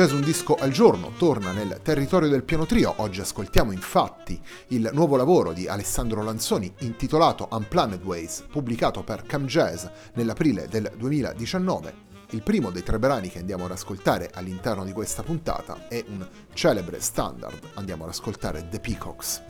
Jazz Un Disco al Giorno torna nel territorio del piano trio. Oggi ascoltiamo infatti il nuovo lavoro di Alessandro Lanzoni intitolato Unplanned Ways, pubblicato per Cam Jazz nell'aprile del 2019. Il primo dei tre brani che andiamo ad ascoltare all'interno di questa puntata è un celebre standard. Andiamo ad ascoltare The Peacocks.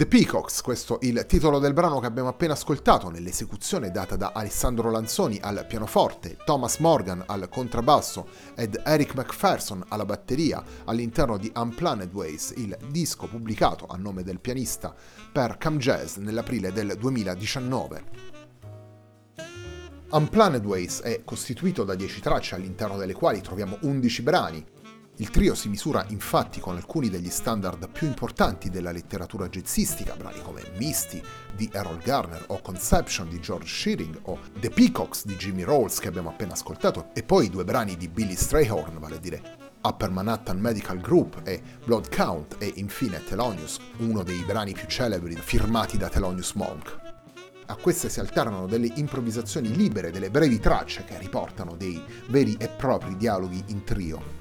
The Peacocks, questo il titolo del brano che abbiamo appena ascoltato nell'esecuzione data da Alessandro Lanzoni al pianoforte, Thomas Morgan al contrabbasso ed Eric McPherson alla batteria all'interno di Unplanned Ways, il disco pubblicato a nome del pianista per Cam Jazz nell'aprile del 2019. Unplanned Ways è costituito da 10 tracce all'interno delle quali troviamo 11 brani, il trio si misura infatti con alcuni degli standard più importanti della letteratura jazzistica, brani come Misty di Errol Garner o Conception di George Shearing o The Peacocks di Jimmy Rolls che abbiamo appena ascoltato e poi due brani di Billy Strayhorn, vale a dire Upper Manhattan Medical Group e Blood Count e infine Thelonious, uno dei brani più celebri firmati da Thelonious Monk. A queste si alternano delle improvvisazioni libere, delle brevi tracce che riportano dei veri e propri dialoghi in trio.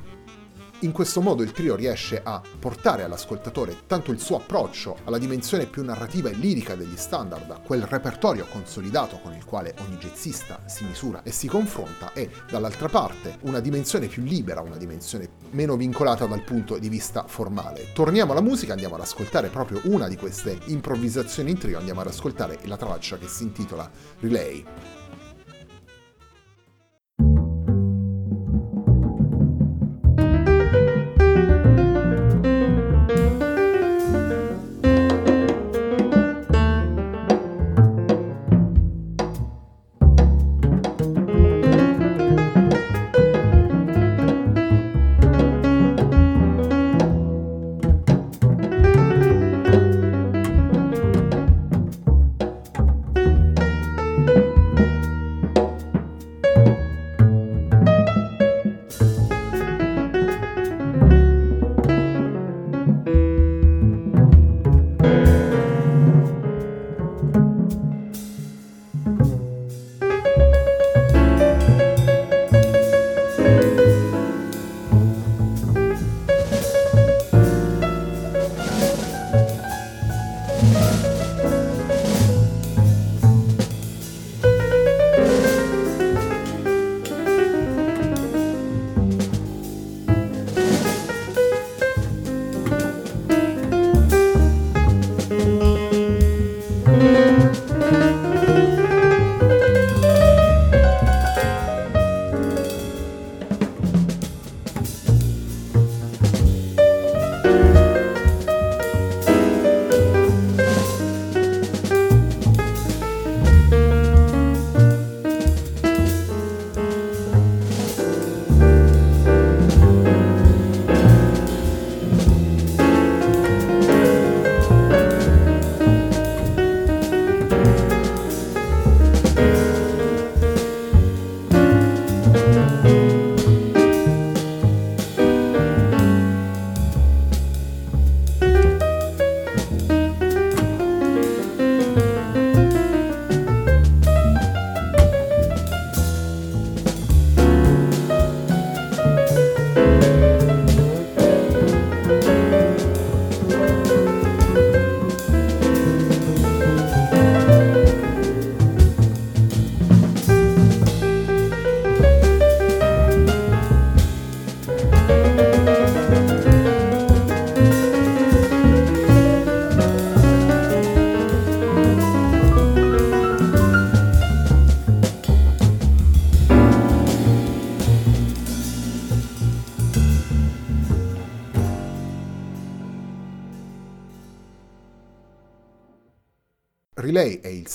In questo modo il trio riesce a portare all'ascoltatore tanto il suo approccio alla dimensione più narrativa e lirica degli standard, a quel repertorio consolidato con il quale ogni jazzista si misura e si confronta, e dall'altra parte una dimensione più libera, una dimensione meno vincolata dal punto di vista formale. Torniamo alla musica, andiamo ad ascoltare proprio una di queste improvvisazioni in trio, andiamo ad ascoltare la traccia che si intitola Relay.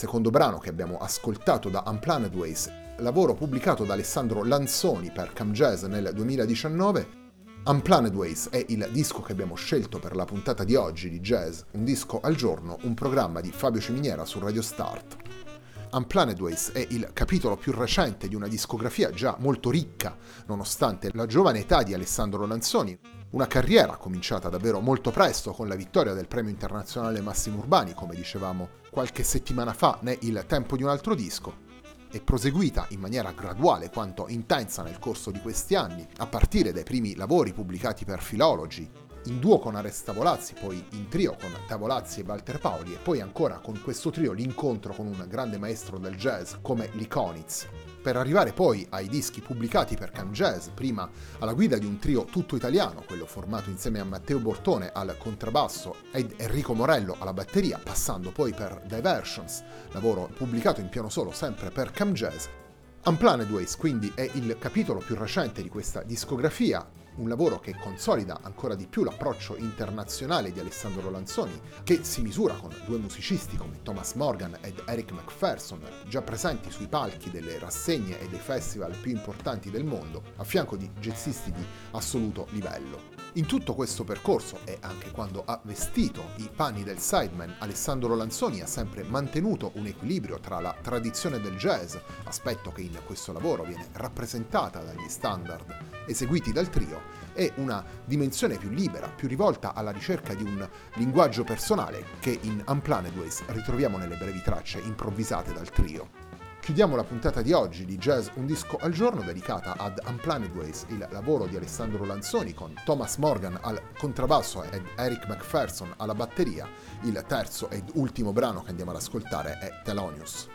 Secondo brano che abbiamo ascoltato da Unplanned Ways, lavoro pubblicato da Alessandro Lanzoni per Cam Jazz nel 2019. Unplanned Ways è il disco che abbiamo scelto per la puntata di oggi di Jazz, un disco al giorno, un programma di Fabio Ciminiera su Radio Start. Unplanned Ways è il capitolo più recente di una discografia già molto ricca, nonostante la giovane età di Alessandro Lanzoni, una carriera cominciata davvero molto presto con la vittoria del premio internazionale Massimo Urbani, come dicevamo qualche settimana fa né Il tempo di un altro disco, e proseguita in maniera graduale quanto intensa nel corso di questi anni, a partire dai primi lavori pubblicati per Philology, in duo con Aresta Volazzi, poi in trio con Tavolazzi e Walter Paoli e poi ancora con questo trio l'incontro con un grande maestro del jazz come Likonitz, per arrivare poi ai dischi pubblicati per Cam Jazz, prima alla guida di un trio tutto italiano, quello formato insieme a Matteo Bortone al contrabbasso ed Enrico Morello alla batteria, passando poi per Diversions, lavoro pubblicato in piano solo sempre per Cam Jazz. Unplanned Ways quindi è il capitolo più recente di questa discografia, un lavoro che consolida ancora di più l'approccio internazionale di Alessandro Lanzoni, che si misura con due musicisti come Thomas Morgan ed Eric McPherson, già presenti sui palchi delle rassegne e dei festival più importanti del mondo, a fianco di jazzisti di assoluto livello. In tutto questo percorso e anche quando ha vestito i panni del sideman, Alessandro Lanzoni ha sempre mantenuto un equilibrio tra la tradizione del jazz, aspetto che in questo lavoro viene rappresentata dagli standard eseguiti dal trio, e una dimensione più libera, più rivolta alla ricerca di un linguaggio personale che in Unplanned Ways ritroviamo nelle brevi tracce improvvisate dal trio. Chiudiamo la puntata di oggi di Jazz Un disco al giorno dedicata ad Unplanned Ways, il lavoro di Alessandro Lanzoni con Thomas Morgan al contrabbasso ed Eric McPherson alla batteria. Il terzo ed ultimo brano che andiamo ad ascoltare è Thelonious.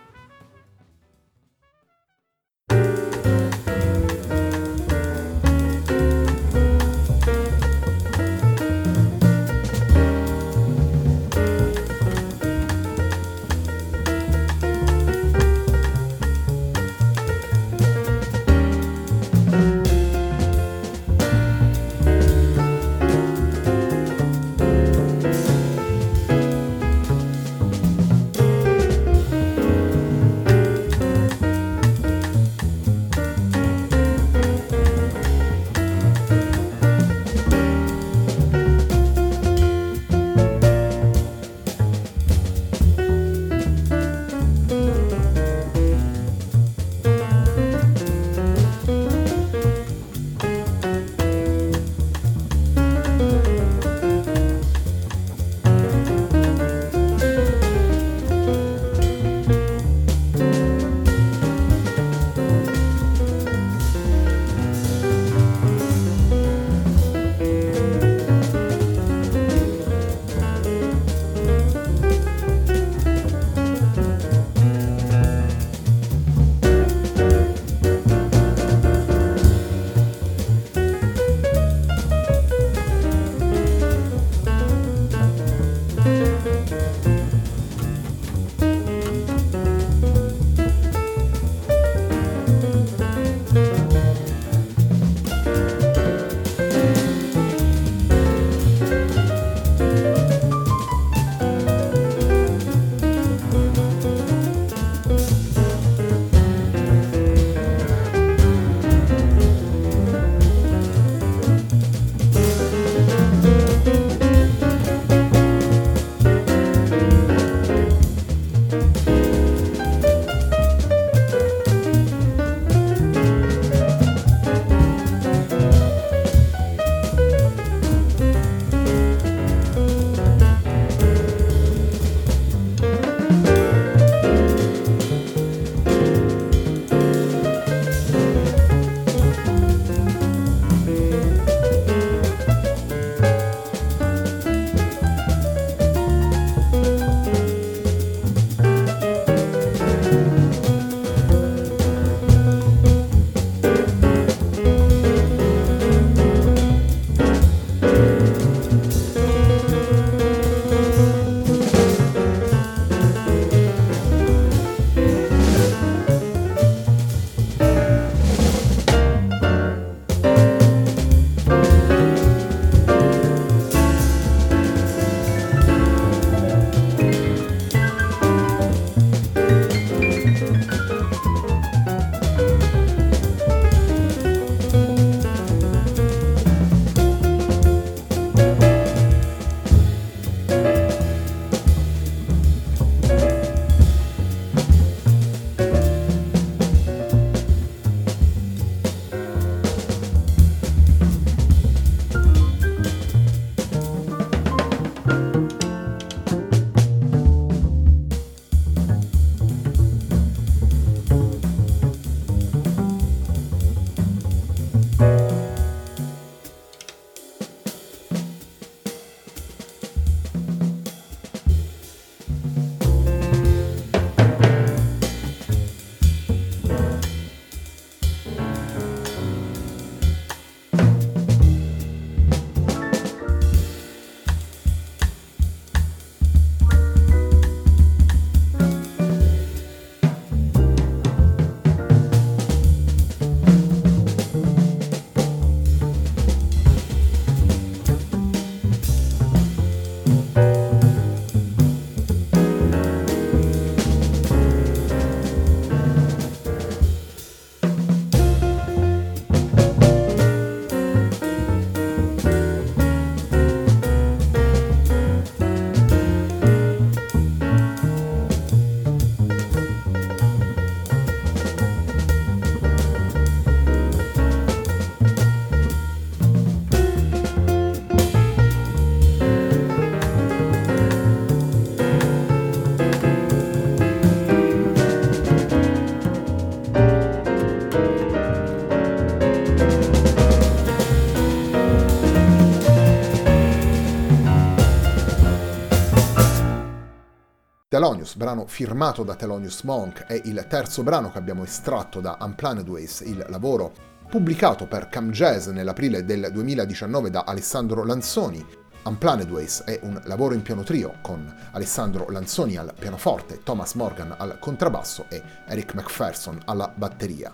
Thelonious, brano firmato da Thelonious Monk, è il terzo brano che abbiamo estratto da Unplanned Ways, il lavoro pubblicato per Cam Jazz nell'aprile del 2019 da Alessandro Lanzoni. Unplanned Ways è un lavoro in piano trio con Alessandro Lanzoni al pianoforte, Thomas Morgan al contrabbasso e Eric McPherson alla batteria.